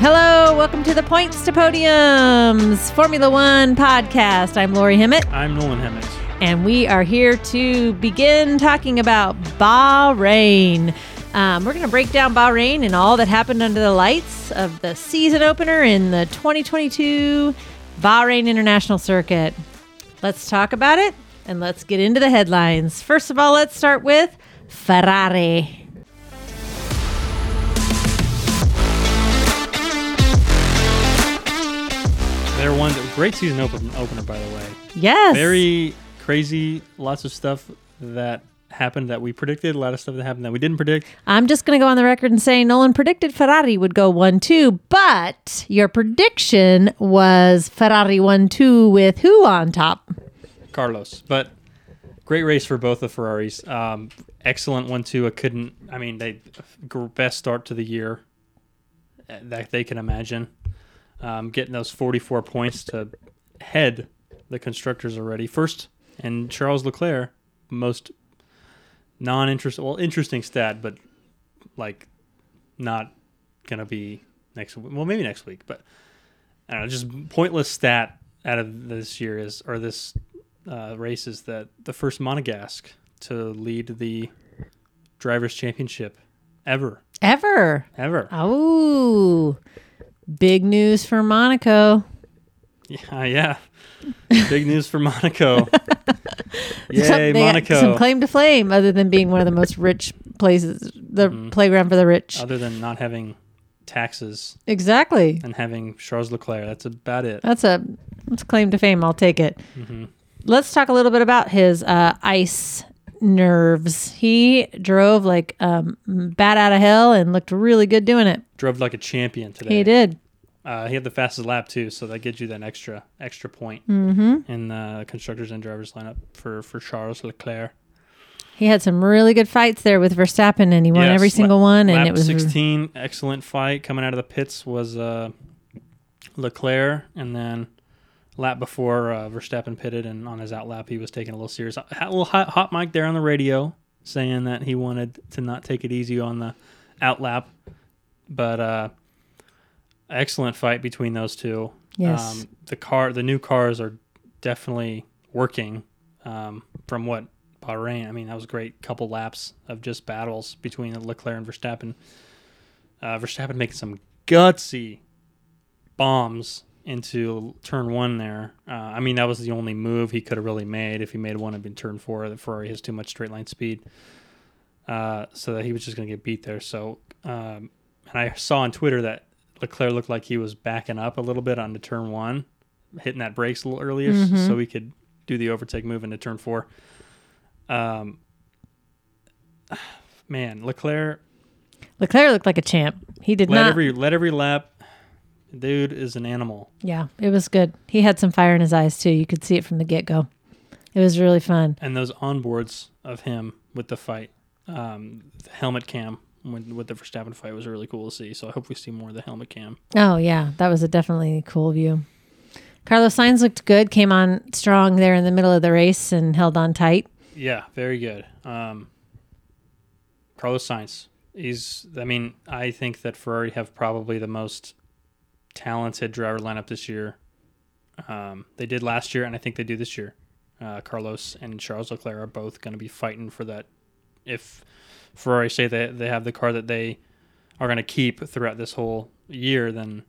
Hello, welcome to the Points to Podiums Formula One podcast. I'm Lori Himmett, I'm Nolan Hemmings. and we are here to begin talking about Bahrain. Um, we're going to break down Bahrain and all that happened under the lights of the season opener in the 2022 Bahrain International Circuit. Let's talk about it and let's get into the headlines. First of all, let's start with Ferrari. They're one great season open, opener, by the way. Yes. Very crazy. Lots of stuff that happened that we predicted. A lot of stuff that happened that we didn't predict. I'm just going to go on the record and say Nolan predicted Ferrari would go 1 2, but your prediction was Ferrari 1 2 with who on top? Carlos, but great race for both the Ferraris. Um, excellent one too. I couldn't. I mean, they best start to the year that they can imagine. Um, getting those 44 points to head the constructors already. First, and Charles Leclerc, most non-interest, well, interesting stat, but like not gonna be next. Week. Well, maybe next week, but I don't know. Just pointless stat out of this year is or this uh, race is that the first Monegasque to lead the drivers' championship ever, Ever. ever. Oh, big news for Monaco. Yeah, yeah. Big news for Monaco. Yay, Some- Monaco. Some claim to flame, other than being one of the most rich places, the Mhm. playground for the rich. Other than not having taxes exactly. and having Charles Leclerc, that's about it. That's a that's a claim to fame. I'll take it. hmm Let's talk a little bit about his uh, ice nerves. He drove like um, bat out of hell and looked really good doing it. Drove like a champion today. He did. Uh, he had the fastest lap too, so that gives you that extra extra point Mm-hmm. in the constructors and drivers lineup for for Charles Leclerc. He had some really good fights there with Verstappen, and he won Yes, every la- single one. And it was 16, excellent fight coming out of the pits was uh, Leclerc, and then lap before uh, Verstappen pitted, and on his out lap he was taking a little serious, a little hot, hot mic there on the radio saying that he wanted to not take it easy on the out lap, but uh, excellent fight between those two. Um, yes, the car, the new cars are definitely working. Um, from what Bahrain, I mean, that was a great couple laps of just battles between Leclerc and Verstappen. Uh, Verstappen making some gutsy bombs into turn one there. Uh, I mean, that was the only move he could have really made. If he made one in turn four, the Ferrari has too much straight line speed, uh, so that he was just going to get beat there. So, um, and I saw on Twitter that Leclerc looked like he was backing up a little bit onto turn one, hitting that brakes a little earlier Mhm. so he could do the overtake move into turn four. Um, man, Leclerc Leclerc looked like a champ. He did let not. every let every lap. Dude is an animal. yeah, it was good. He had some fire in his eyes too. You could see it from the get go. It was really fun. And those onboards of him with the fight, um, the helmet cam when, with the Verstappen fight was really cool to see. So I hope we see more of the helmet cam. Oh yeah, that was a definitely cool view. Carlos Sainz looked good. Came on strong there in the middle of the race and held on tight. Yeah, very good. Um, Carlos Sainz. He's. I mean, I think that Ferrari have probably the most talented driver lineup this year. Um, they did last year, and I think they do this year. Uh, Carlos and Charles Leclerc are both going to be fighting for that. If Ferrari say that they have the car that they are going to keep throughout this whole year, then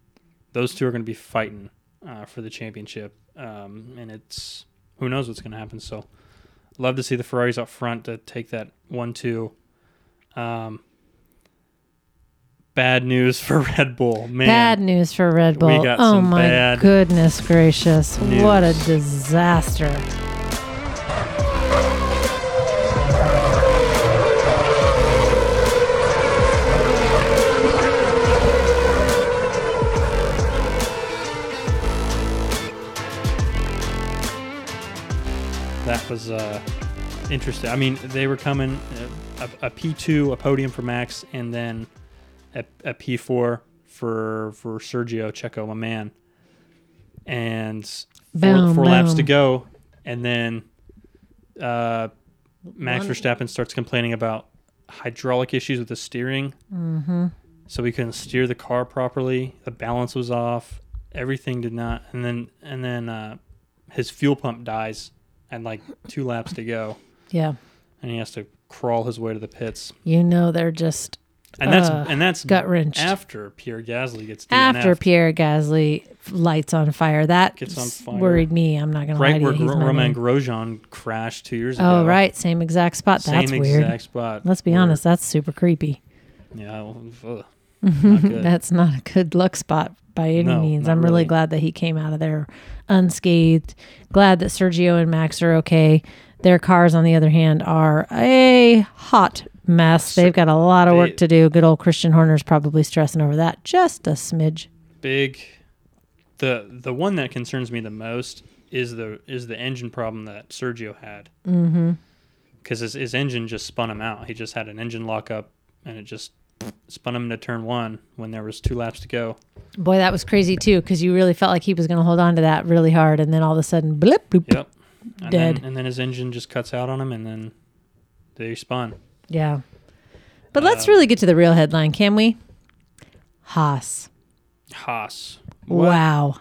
those two are going to be fighting uh, for the championship. Um, and it's who knows what's going to happen. So love to see the Ferraris up front to take that one two. Um, bad news for Red Bull, man. Bad news for Red We Bull. got oh some my bad goodness gracious. What a disaster. That was uh, interesting. I mean, they were coming uh, a, a P2, a podium for Max, and then a, a P4 for for Sergio Checo, my man. And four, Boom, four laps to go, and then uh, Max One- Verstappen starts complaining about hydraulic issues with the steering. Mm-hmm. so we couldn't steer the car properly. The balance was off. Everything did not. And then and then uh, his fuel pump dies, and like two laps to go, Yeah. and he has to crawl his way to the pits. You know they're just And that's and that's gut wrenched. after Pierre Gasly gets After DNF'd. Pierre Gasly lights on fire. That Gets on fire. worried me. I'm not going to lie right to where you. He's Gro- my Romain man. Grosjean crashed two years oh, ago. Oh, right. Same exact spot. Same That's weird. exact spot. Let's be where- honest. That's super creepy. Yeah, well, ugh, not good. That's not a good luck spot by any No, means. not I'm really really. glad that he came out of there unscathed. Glad that Sergio and Max are okay. Their cars, on the other hand, are a hot mess. They've got a lot of work to do. Good old Christian Horner's probably stressing over that just a smidge. big the the one that concerns me the most is the is the engine problem that Sergio had Mm-hmm. because his, his engine just spun him out. He just had an engine lockup and it just spun him into turn one when there was two laps to go. Boy, that was crazy too, because you really felt like he was going to hold on to that really hard, and then all of a sudden, blip, bloop. Yep. And Dead. Then, and then his engine just cuts out on him and then they spun. Yeah. But let's really get to the real headline, can we? Haas. Haas. What? Wow.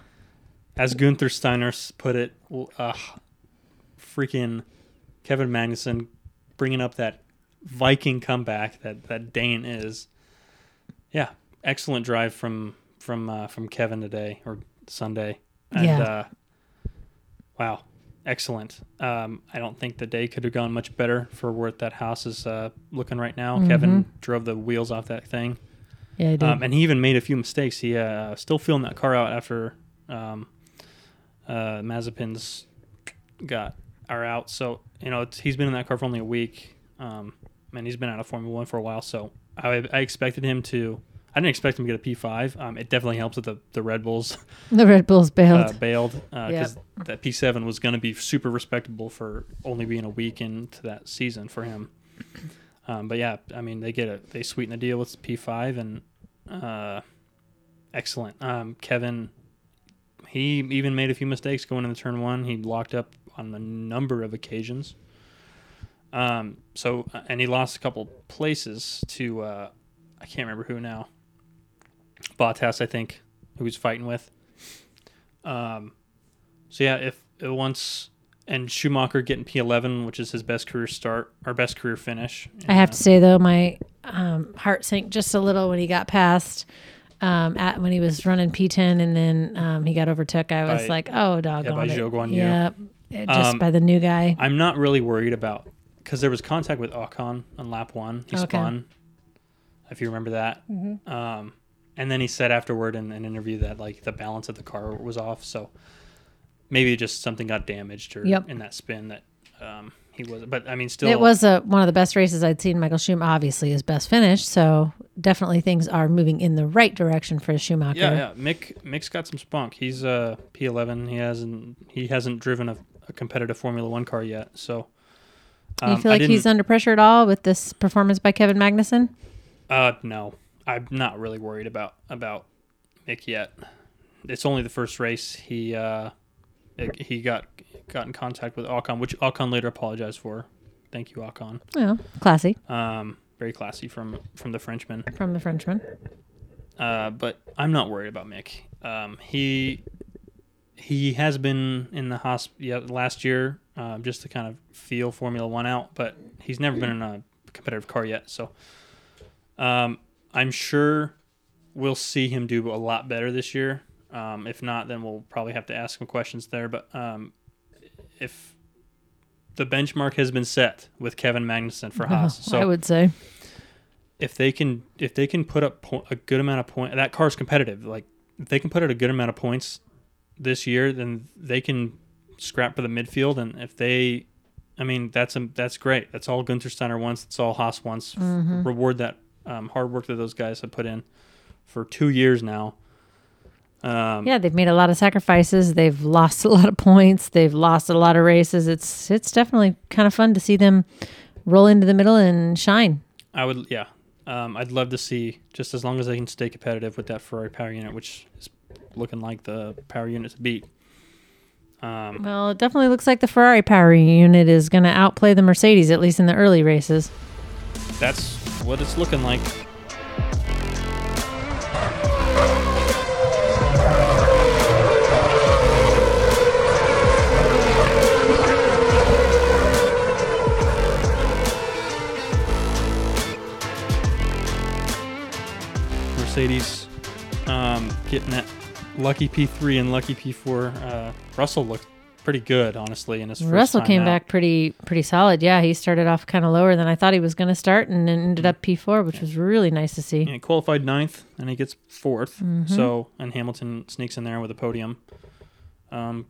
As Gunther Steiner put it, uh, freaking Kevin Magnussen bringing up that Viking comeback that that Dane is. Yeah, excellent drive from from uh, from Kevin today or Sunday, and Yeah. uh, wow, excellent. Um, I don't think the day could have gone much better for where that Haas is uh, looking right now. Kevin drove the wheels off that thing. Yeah. Um, and he even made a few mistakes. He uh, still feeling that car out after um, uh, Mazepin's got are out. So you know it's, he's been in that car for only a week, um, and he's been out of Formula One for a while. So I, I expected him to. I didn't expect him to get a P five. Um, it definitely helps that the the Red Bulls the Red Bulls bailed. uh, bailed because that P seven was going to be super respectable for only being a week into that season for him. Um, but yeah, I mean they get a they sweeten the deal with P five and uh, excellent. Um, Kevin, he even made a few mistakes going into turn one. He locked up on a number of occasions. Um, so and he lost a couple places to uh, I can't remember who now. Bottas, I think, who he's fighting with. Um, so yeah, if once and Schumacher getting P11, which is his best career start or best career finish. I have Uh, to say though, my um, heart sank just a little when he got past. Um, at when he was running P10 and then um, he got overtook, I was By- like, "Oh, doggone by it!" Zhou. Yep, It- just Um, by the new guy. I'm not really worried about because there was contact with Ocon on lap one. He Okay. spun, if you remember that. Mm-hmm. Um, and then he said afterward in an interview that like the balance of the car was off, so maybe just something got damaged or Yep. in that spin that um, he was. But I mean, still, It was uh, one of the best races I'd seen Michael Schumacher. Obviously, his best finish. So definitely things are moving in the right direction for Schumacher. Yeah, yeah. Mick Mick's got some spunk. He's uh P11. He hasn't he hasn't driven a, a competitive Formula One car yet. So Do you um, feel like he's under pressure at all with this performance by Kevin Magnussen? Uh, no, I'm not really worried about about Mick yet. It's only the first race. He uh he got got in contact with Ocon, which Ocon later apologized for. Thank you, Ocon. Yeah, classy Um, very classy from from the Frenchman. from the Frenchman. Uh, but I'm not worried about Mick. Um, he he has been in the hosp yeah, last year um, just to kind of feel Formula One out, but he's never been in a competitive car yet. So um, I'm sure we'll see him do a lot better this year. Um, if not, then we'll probably have to ask him questions there. But um, if the benchmark has been set with Kevin Magnussen for Haas, so I would say. if they can if they can put up po- a good amount of point that car's competitive like if they can put out a good amount of points this year then they can scrap for the midfield and if they i mean that's a, that's great that's all Gunther Steiner wants that's all Haas wants Mm-hmm. reward that um, hard work that those guys have put in for two years now um, Yeah, they've made a lot of sacrifices. They've lost a lot of points. They've lost a lot of races. It's it's definitely kind of fun to see them roll into the middle and shine. I would yeah um, I'd love to see just as long as they can stay competitive with that Ferrari power unit which is looking like the power unit to beat um, Well, it definitely looks like the Ferrari power unit is going to outplay the Mercedes, at least in the early races. That's what it's looking like. Mercedes um, getting that lucky P3 and lucky P4. Uh, Russell looked pretty good, honestly, in his first Russell came out. back pretty pretty solid. Yeah, he started off kind of lower than I thought he was going to start, and then ended up P4, which was really nice to see. Yeah, he qualified ninth, and he gets 4th Mhm. So, and Hamilton sneaks in there with a podium. Um,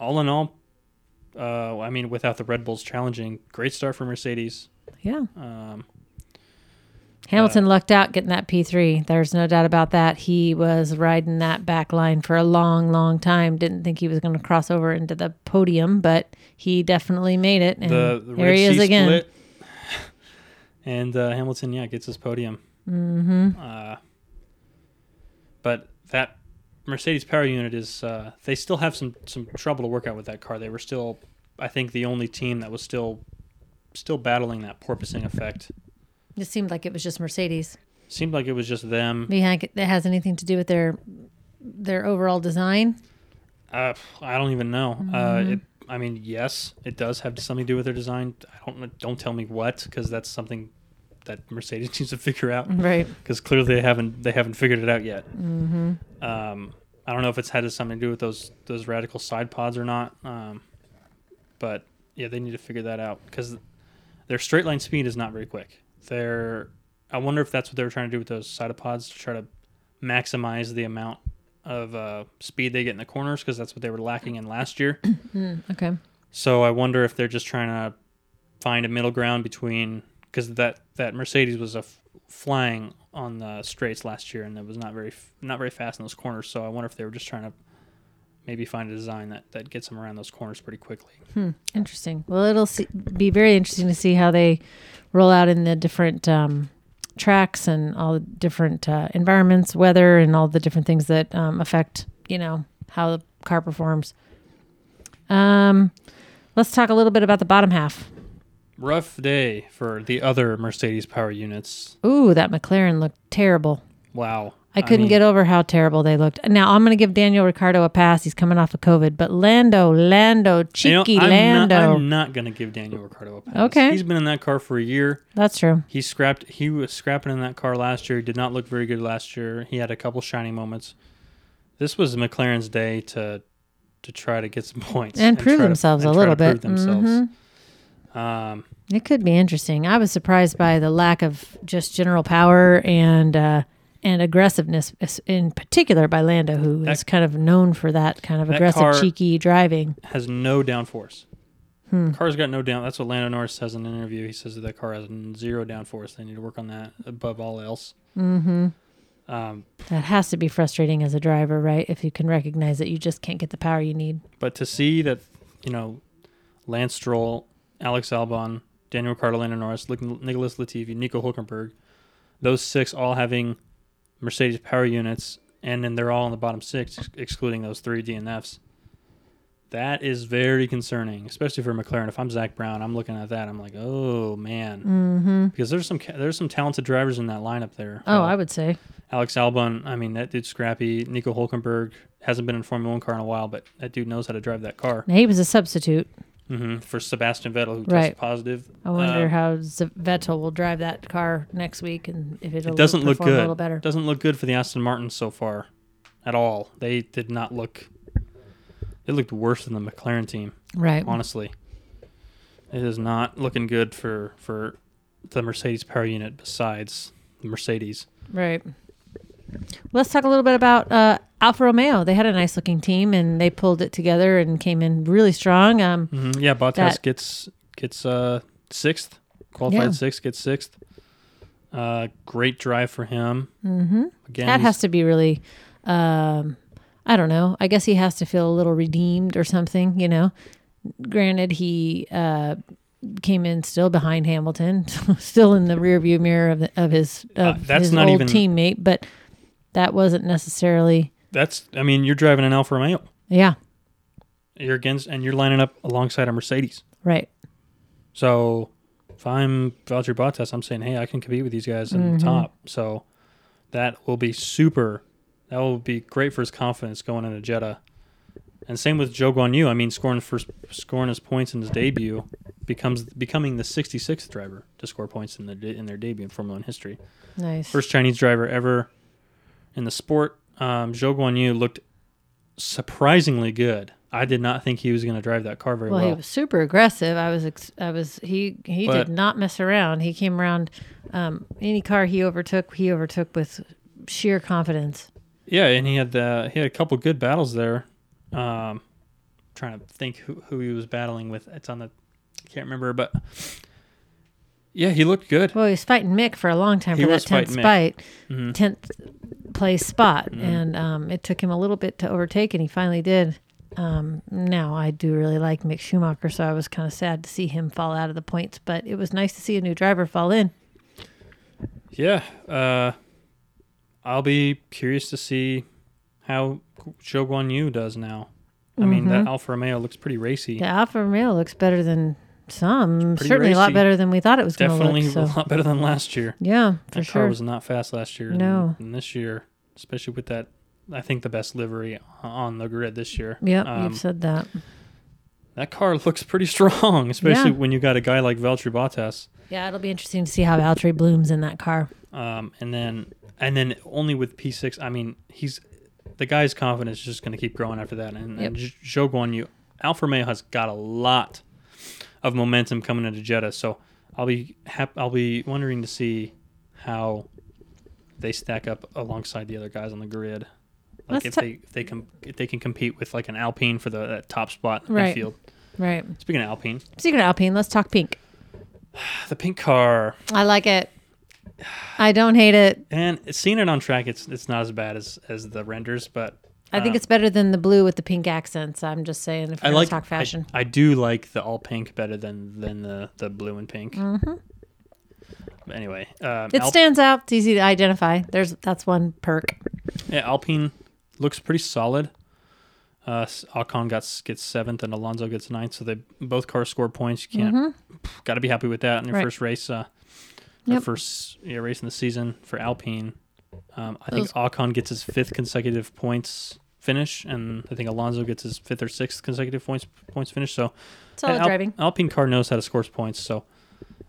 all in all, uh, I mean, without the Red Bulls challenging, great start for Mercedes. Yeah, Um, Hamilton lucked out getting that P3. There's no doubt about that. He was riding that back line for a long, long time. Didn't think he was going to cross over into the podium, but he definitely made it. And the, the there he is again. split, and uh, Hamilton, yeah, gets his podium. hmm Uh, but that Mercedes power unit is uh, they still have some some trouble to work out with that car. They were still, I think, the only team that was still still battling that porpoising effect. It seemed like it was just Mercedes. Seemed like it was just them. Do you think that has anything to do with their their overall design? Uh, I don't even know. Mm-hmm. Uh, it, I mean, yes, it does have something to do with their design. I don't don't tell me what because that's something that Mercedes needs to figure out Right. because clearly they haven't they haven't figured it out yet. Mm-hmm. Um, I don't know if it's had something to do with those those radical side pods or not. Um, but yeah, they need to figure that out because their straight line speed is not very quick. They're I wonder if that's what they were trying to do with those side pods to try to maximize the amount of uh, speed they get in the corners because that's what they were lacking in last year. Mm, okay. So I wonder if they're just trying to find a middle ground between because that that Mercedes was a f- flying on the straights last year and it was not very f- not very fast in those corners. So I wonder if they were just trying to maybe find a design that that gets them around those corners pretty quickly. Hmm. Interesting. Well, it'll see, be very interesting to see how they roll out in the different um, tracks and all the different uh, environments, weather, and all the different things that um, affect you know how the car performs. Um, let's talk a little bit about the bottom half. Rough day for the other Mercedes power units. Ooh, that McLaren looked terrible. Wow. I couldn't mean, get over how terrible they looked. Now I'm going to give Daniel Ricciardo a pass. He's coming off of COVID, but Lando, Lando, you know, cheeky I'm Lando. Not, I'm not going to give Daniel Ricciardo a pass. Okay. He's been in that car for a year. That's true. He scrapped. He was scrapping in that car last year. He did not look very good last year. He had a couple shining moments. This was McLaren's day to to try to get some points And prove try to- themselves a and try little to prove bit. themselves. Mhm. Um, It could be interesting. I was surprised by the lack of just general power and uh, and aggressiveness, in particular by Lando, who is That- kind of known for that kind of that aggressive, cheeky driving. has no downforce. Hmm. Car's got no down. That's what Lando Norris says in an interview. He says that that car has zero downforce. They need to work on that above all else. hmm Um, That has to be frustrating as a driver, right? If you can recognize that you just can't get the power you need. but to see that, you know, Lance Stroll, Alex Albon, Daniel Ricciardo, Lando Norris, Nic- Nicholas Latifi, Nico Hulkenberg, those six all having Mercedes power units, and then they're all in the bottom six, excluding those three DNFs. That is very concerning, especially for McLaren. If I'm Zak Brown, I'm looking at that. I'm like, oh man, hmm because there's some there's some talented drivers in that lineup there. Oh, Uh, I would say. Alex Albon, I mean that dude's scrappy. Nico Hulkenberg hasn't been in a Formula One car in a while, but that dude knows how to drive that car. He was a substitute. Hmm For Sebastian Vettel, who Right. tested positive. I wonder Uh, how Z- Vettel will drive that car next week and if it'll It doesn't look perform a good. little better. Doesn't look good for the Aston Martin so far, at all. They did not look. They looked worse than the McLaren team. Right. Honestly, it is not looking good for for the Mercedes power unit. Besides the Mercedes, Right. Let's talk a little bit about uh, Alfa Romeo. They had a nice looking team and they pulled it together and came in really strong. Um, hmm yeah, Bottas That- gets gets uh sixth, qualified Yeah. sixth, gets sixth. Uh, great drive for him. Mm-hmm. Again, That has to be really, um, I don't know. I guess he has to feel a little redeemed or something, you know. Granted, he uh, came in still behind Hamilton, still in the rearview mirror of, the, of his, of Uh, that's his not old even- teammate, but that wasn't necessarily, that's. I mean, you're driving an Alfa Romeo. yeah, You're against, and you're lining up alongside a Mercedes. right. So if I'm Valtteri Bottas, I'm saying, hey, I can compete with these guys in Mhm. the top. So that will be super. That will be great for his confidence going into Jeddah. And same with Zhou Guan Yu. I mean, scoring first, scoring his points in his debut becomes becoming the 66th driver to score points in their in their debut in Formula One history. Nice. First Chinese driver ever in the sport, um, Zhou Guan Yu looked surprisingly good. I did not think he was going to drive that car very Well, well. he was super aggressive. I was, ex- I was, he, he But- did not mess around. He came around, um, any car he overtook, he overtook with sheer confidence. Yeah, and he had the he had a couple good battles there. Um, trying to think who who he was battling with. It's on the I can't remember, but yeah, he looked good. Well, he was fighting Mick for a long time He for that was tenth fighting Mick. Mhm. tenth place spot, Mhm. and um, it took him a little bit to overtake, and he finally did. Um, now I do really like Mick Schumacher, so I was kind of sad to see him fall out of the points, but it was nice to see a new driver fall in. Yeah, uh, I'll be curious to see how Zhou Guan Yu does now. I mean, that Alfa Romeo looks pretty racy. The Alfa Romeo looks better than some, certainly a lot better than we thought it was going to be. Definitely look. So a lot better than last year. yeah, for That sure. car was not fast last year. No. and this year, especially with that, I think the best livery on the grid this year. Yep, Um, you've said that. That car looks pretty strong, especially Yeah. when you got a guy like Valtteri Bottas. Yeah, it'll be interesting to see how Valtteri blooms in that car. Um, and then and then only with P6, I mean, he's the guy's confidence is just going to keep growing after that. And, and Yep. Zhou Guan Yu, Alfa Romeo has got a lot of momentum coming into Jeddah, so I'll be hap- I'll be wondering to see how they stack up alongside the other guys on the grid. Like Let's if ta- they if they can if they can compete with like an Alpine for the that top spot in Right. midfield. Right. Speaking of Alpine, Speaking of Alpine, let's talk pink. the pink car I like it. I don't hate it. and seeing it on track, it's it's not as bad as as the renders, but I think uh, it's better than the blue with the pink accents. I'm just saying if I like talk fashion. I, I do like the all pink better than than the the blue and pink. Mhm. But anyway, um, It Al- stands out. It's easy to identify. There's that's one perk. yeah, Alpine looks pretty solid. Uh, got gets seventh and Alonso gets ninth, so they both cars score points. You can't got to be happy with that in their Right. first race, uh, their Yep. first yeah, race in the season for Alpine. Um, I think Ocon gets his fifth consecutive points finish, and I think Alonso gets his fifth or sixth consecutive points points finish. So Solid Al- driving. Alpine car knows how to score points. So,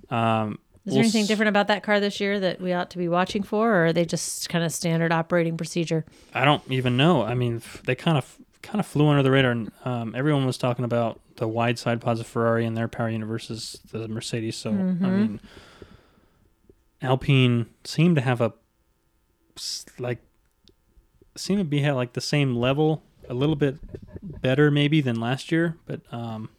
um, Is we'll there anything s- different about that car this year that we ought to be watching for, or are they just kind of standard operating procedure? I don't even know. I mean, they kind of kind of flew under the radar. And, um, everyone was talking about the wide side pods of Ferrari and their power unit versus the Mercedes. So, I Mhm. mean, Alpine seemed to have a like seem to be at like the same level, a little bit better maybe than last year, but um,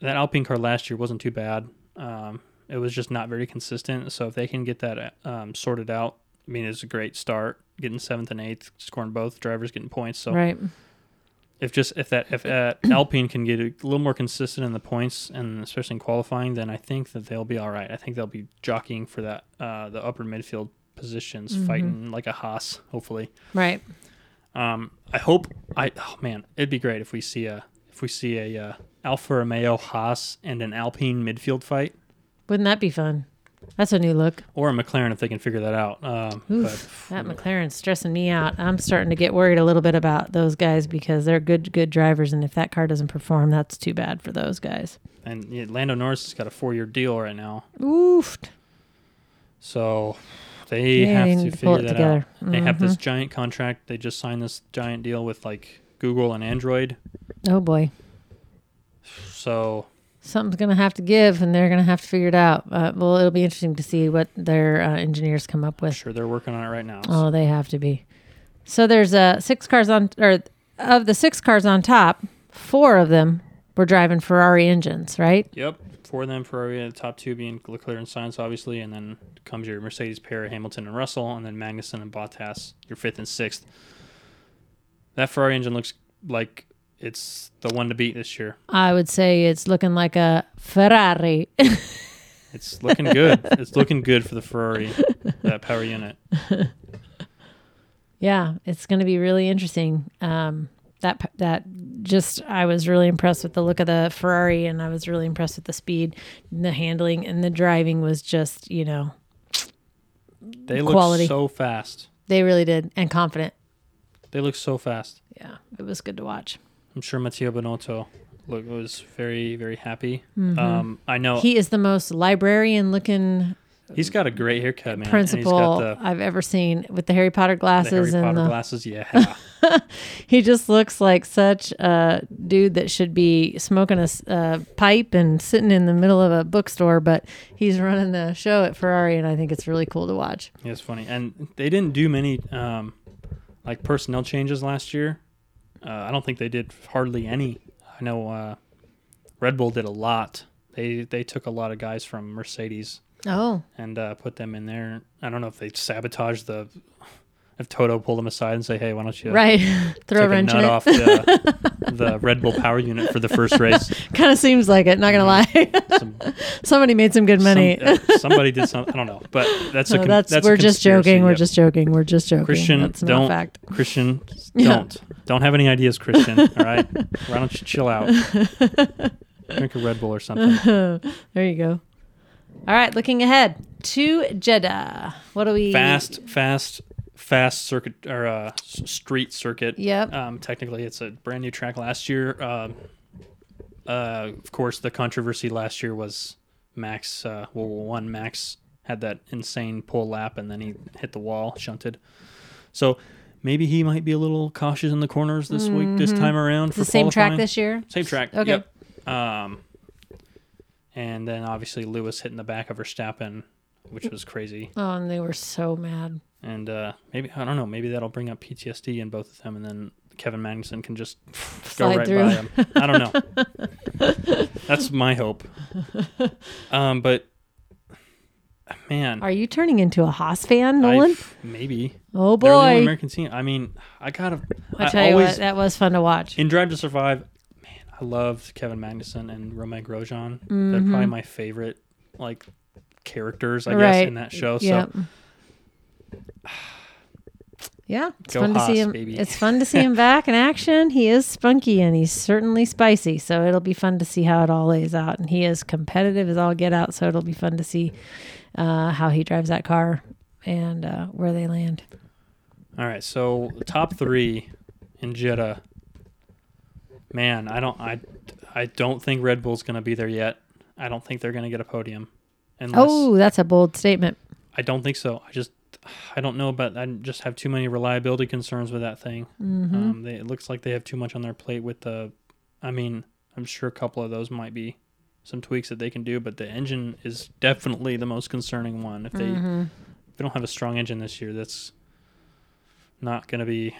that Alpine car last year wasn't too bad. Um, it was just not very consistent. So if they can get that um, sorted out, I mean, it's a great start. Getting seventh and eighth, scoring both drivers, getting points. So right. if just if that if uh, Alpine can get a little more consistent in the points and especially in qualifying, then I think that they'll be all right. I think they'll be jockeying for that uh, the upper midfield positions, Mhm. fighting like a Haas, hopefully. Right. Um, I hope I oh man, it'd be great if we see a if we see a uh, Alfa Romeo Haas and an Alpine midfield fight, Wouldn't that be fun? That's a new look. or a McLaren if they can figure that out. Um, Oof, but That McLaren's stressing me out. I'm starting to get worried a little bit about those guys because they're good, good drivers, and if that car doesn't perform, that's too bad for those guys. and yeah, Lando Norris has got a four year deal right now, Oof. so they Yeah, have need to to figure that out. together. They have this Mhm. giant contract. They just signed this giant deal with like Google and Android. Oh boy, So something's gonna have to give, and they're gonna have to figure it out. Uh, well, it'll be interesting to see what their uh, engineers come up I'm with. sure they're working on it right now. Oh, they have to be. So there's uh, six cars on, or of the six cars on top, four of them were driving Ferrari engines, right? Yep, four of them Ferrari, the top two being Leclerc and Sainz, obviously, and then comes your Mercedes pair, Hamilton and Russell, and then Magnussen and Bottas, your fifth and sixth. That Ferrari engine looks like it's the one to beat this year. I would say it's looking like a Ferrari. It's looking good. it's looking good for the Ferrari that power unit. Yeah, it's going to be really interesting. Um, that that just I was really impressed with the look of the Ferrari, and I was really impressed with the speed, and the handling, and the driving was just you know They look Quality. so fast. they really did and confident. They look so fast. Yeah, it was good to watch. I'm sure Matteo Binotto look was very very happy. Mhm. Um, I know He is the most librarian looking He's got a great haircut, man. principal And he's got I've ever seen with the Harry Potter the, the glasses Harry and Potter the glasses. Yeah. he just looks like such a dude that should be smoking a, uh, pipe and sitting in the middle of a bookstore, but he's running the show at Ferrari, and I think it's really cool to watch. Yeah, it's funny, and they didn't do many um, like personnel changes last year. Uh, I don't think they did hardly any. I know uh, Red Bull did a lot. They they took a lot of guys from Mercedes Oh, and uh, put them in there. I don't know if they sabotaged the. If Toto pulled them aside and say, "Hey, why don't you right. Throw a a wrench in nut off the, the Red Bull power unit for the first race?" kind of seems like it. Not gonna lie. Some, Somebody made some good money. some- uh, somebody did something. I don't know, but that's a con- that's, that's we're just joking. We're yep. just joking. We're just joking. Christian, That's not don't- fact. Christian, don't don't have any ideas, Christian. All right, why don't you chill out? Drink a Red Bull or something. there you go. All right, looking ahead to Jeddah. What do we? Fast, fast, fast circuit or uh, street circuit. Yep. Um, technically, it's a brand new track. Last year, um, uh, of course, the controversy last year was Max. Uh, well, one Max had that insane pole lap, and then he hit the wall, shunted. So maybe he might be a little cautious in the corners this week, this time around. For the same track this year. Same track. Okay. Yep. Um, and then obviously Lewis hitting the back of Verstappen, which was crazy. Oh, and they were so mad. And uh, maybe I don't know. Maybe that'll bring up PTSD in both of them, and then Kevin Magnussen can just go right through. by him. I don't know. That's my hope. Um, but man, Are you turning into a Haas fan, I- Nolan? maybe oh they're the boy! American team. I mean, I gotta. I I tell you always what, that was fun to watch. in Drive to Survive. Man, I loved Kevin Magnussen and Romain Grosjean. They're Mhm. probably my favorite like characters, I guess, Right. in that show. Yep. So Yeah, it's Go fun to see him. baby. It's fun to see him back in action. He is spunky and he's certainly spicy. So it'll be fun to see how it all lays out. And he is competitive as all get out. So it'll be fun to see uh, how he drives that car and uh, where they land. All right, so top three in Jeddah. Man, I don't, I, I don't think Red Bull's going to be there yet. I don't think they're going to get a podium. Unless, Oh, that's a bold statement. I don't think so. I just, I don't know, but I just have too many reliability concerns with that thing. hmm Um, they, it looks like they have too much on their plate with the. I mean, I'm sure a couple of those might be some tweaks that they can do, but the engine is definitely the most concerning one. If they, Mhm. if they don't have a strong engine this year, that's not going to be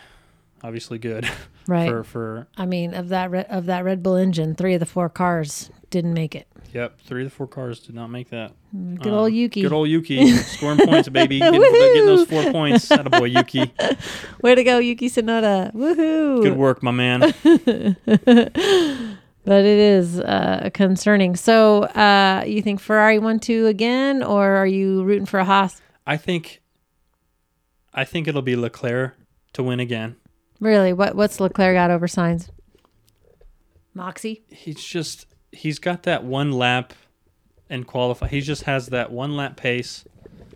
obviously good Right. for for I mean, of that Re- of that Red Bull engine, three of the four cars didn't make it. Yep three of the four cars did not make that Good Um, old Yuki. good old yuki scoring points baby getting, getting those four points out boy yuki Way to go, Yuki Tsunoda. Woohoo. good work my man But it is uh, concerning. So, uh, you think Ferrari one two again, or are you rooting for a Haas? i think i think it'll be leclerc to win again Really? What What's Leclerc got over Sainz? Moxie. he's just he's got that one lap and qualify he just has that one lap pace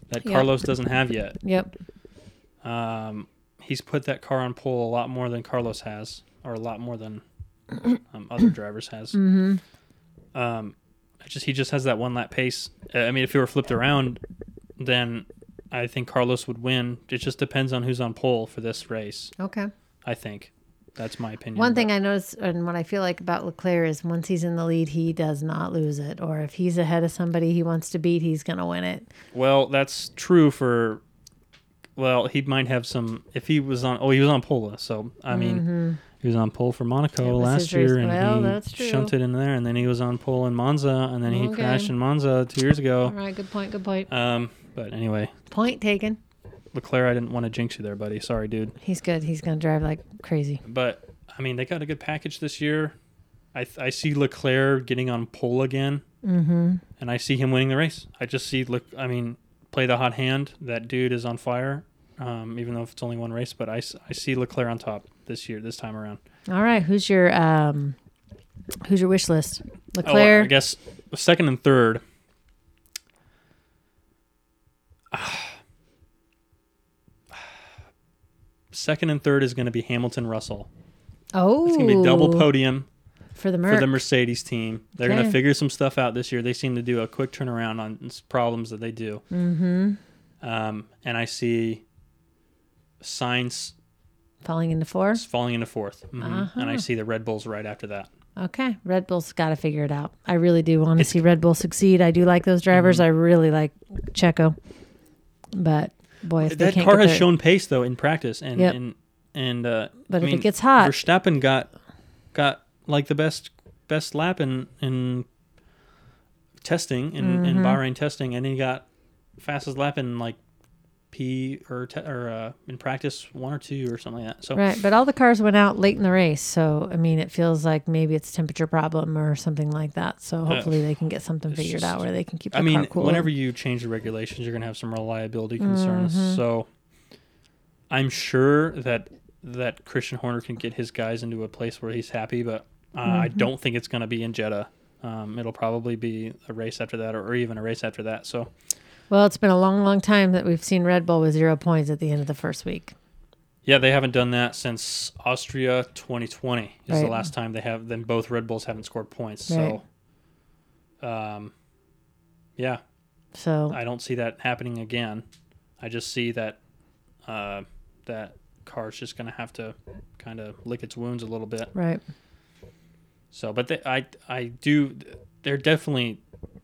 that Yep. carlos doesn't have yet Yep. Um, he's put that car on pole a lot more than Carlos has, or a lot more than um, other drivers has. Mm-hmm. Um, just he just has that one lap pace. Uh, I mean, if it were flipped around, then I think Carlos would win. It just depends on who's on pole for this race. Okay. I think that's my opinion. One thing I notice, and what I feel like about Leclerc is once he's in the lead, he does not lose it. Or if he's ahead of somebody he wants to beat, he's going to win it. well, that's true for. Well, he might have some. If he was on, oh, he was on pole. So I mean, Mhm. He was on pole for Monaco last year, and Well, he shunted in there. And then he was on pole in Monza, and then he Okay. crashed in Monza two years ago. right. Good point. Good point. Um, but anyway, Point taken. Leclerc, I didn't want to jinx you there, buddy. Sorry, dude. He's good. He's going to drive like crazy. But I mean, they got a good package this year. I th- I see Leclerc getting on pole again, Mm-hmm. and I see him winning the race. I just see Lec- I mean, play the hot hand. That dude is on fire. Um, even though it's only one race, but I, I see Leclerc on top this year, this time around. All right. Who's your um, who's your wish list? Oh, I guess second and third. Second and third is going to be Hamilton Russell. Oh, It's going to be double podium. for the for the Mercedes team. They're going to figure some stuff out this year. They seem to do a quick turnaround on problems that they do. mm-hmm. Um, and I see Sainz Falling into four. falling into 4th Mhm. and I Uh-huh. see the Red Bulls right after that. Okay, Red Bull's got to figure it out. I really do want to see Red Bull succeed. I do like those drivers. Mhm. I really like Checo, but boy, that car has their- shown pace though in practice, and Yep. and and uh, But I if mean, it gets hot, Verstappen got got like the best best lap in in testing in, in Mhm. Bahrain testing, and he got fastest lap in like P or te- or uh, in practice one or two or something like that. So right? But all the cars went out late in the race, so I mean, it feels like maybe it's temperature problem or something like that. So hopefully they can get something figured just- out where they can keep. The I mean, cool. whenever you change the regulations, you're gonna have some reliability concerns. Mhm. So I'm sure that that Christian Horner can get his guys into a place where he's happy, but uh, I Mhm. don't think it's gonna be in Jeddah. Um, it'll probably be a race after that, or, or even a race after that. So well, it's been a long, long time that we've seen Red Bull with zero points at the end of the first week. yeah, they haven't done that since Austria 2020 is the last time they have. Then both Red Bulls haven't scored points. Right. So, um, yeah, So I don't see that happening again. I just see that uh, that car's just going to have to kind of lick its wounds a little bit. right, So, but they, I I do. They're definitely.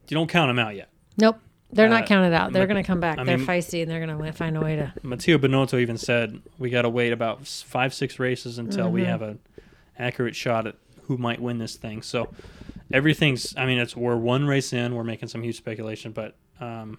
You don't count them out yet. nope, they're not Uh, counted out. They're going to come back. I they're mean- feisty and they're going to find a way to. Matteo Binotto even said we got to wait about s- five six races until we Mhm. have an accurate shot at who might win this thing. So everything's. I mean, it's we're one race in. We're making some huge speculation, but um,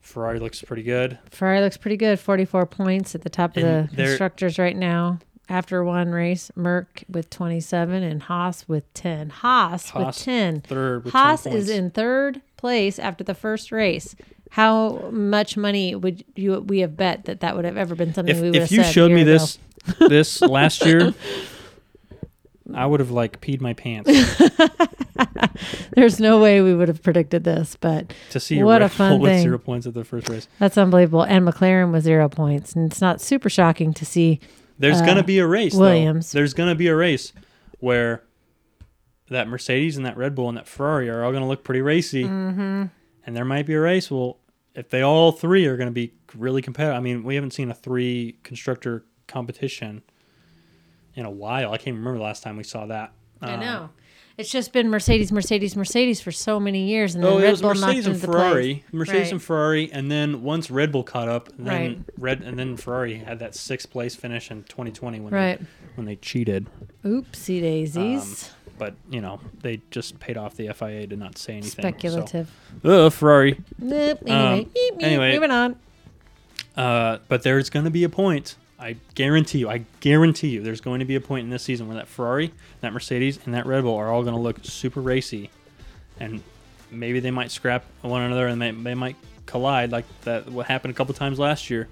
Ferrari looks pretty good. Ferrari looks pretty good. 44 points at the top of And the they're- constructors right now. After one race, Merc with 27 and Haas with 10. Haas, with 10. Third with 10 Haas points. is in third place after the first race. How much money would you we have bet that that would have ever been something If, we would if have you showed me ago? this this last year, I would have like peed my pants There's no way we would have predicted this, but to see What a fun thing. zero points at the first race. that's unbelievable. And McLaren was zero points. And it's not super shocking to see There's Uh, gonna be a race. though. Williams. There's gonna be a race where that Mercedes and that Red Bull and that Ferrari are all gonna look pretty racy, mm-hmm. and there might be a race. Well, if they all three are gonna be really competitive, I mean, we haven't seen a three constructor competition in a while. I can't remember the last time we saw that. I Um, know. It's just been Mercedes, Mercedes, Mercedes for so many years, and then Oh, it Red was Bull Mercedes knocked and Ferrari, place. Mercedes Right. and Ferrari, and then once Red Bull caught up, then Right. Red and then Ferrari had that sixth place finish in 2020 when Right. they, when they cheated. Oopsie daisies. But you know they just paid off the FIA to not say anything. Speculative. So, uh, Ferrari. Nope. Anyway, Um, Beep, beep, anyway. moving on. Uh, but there's going to be a point. I guarantee you. I guarantee you. There's going to be a point in this season where that Ferrari, that Mercedes, and that Red Bull are all going to look super racy, and maybe they might scrap one another and they, they might collide like that. What happened a couple times last year.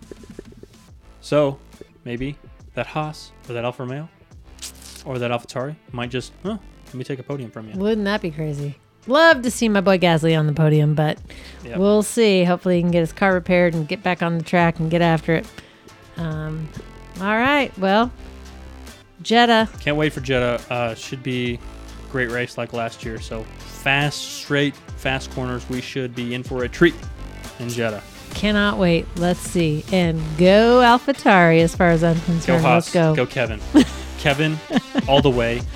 So maybe that Haas or that Alfa Romeo or that AlphaTauri might just, let me take a podium from you. Wouldn't that be crazy? Love to see my boy Gasly on the podium, but Yep. we'll see. Hopefully, he can get his car repaired and get back on the track and get after it. Um, all right. Well, Jeddah. Can't wait for Jeddah. Uh, should be great race like last year. So fast, straight, fast corners. We should be in for a treat in Jeddah. Cannot wait. Let's see. And go AlphaTauri as far as I'm Go concerned. Haas. Let's go. Go Kevin. Kevin, all the way.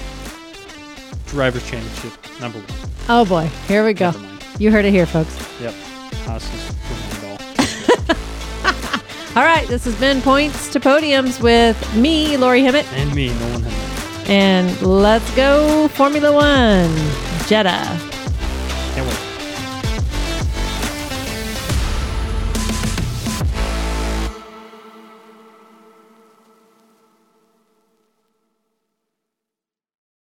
Drivers' Championship number one. Oh boy. Here we go. You heard it here, folks. Yep. Haas is winning it all. All right. This has been Points to Podiums with me, Lori Himmett. And me, Nolan Henry. And let's go Formula One. Jeddah.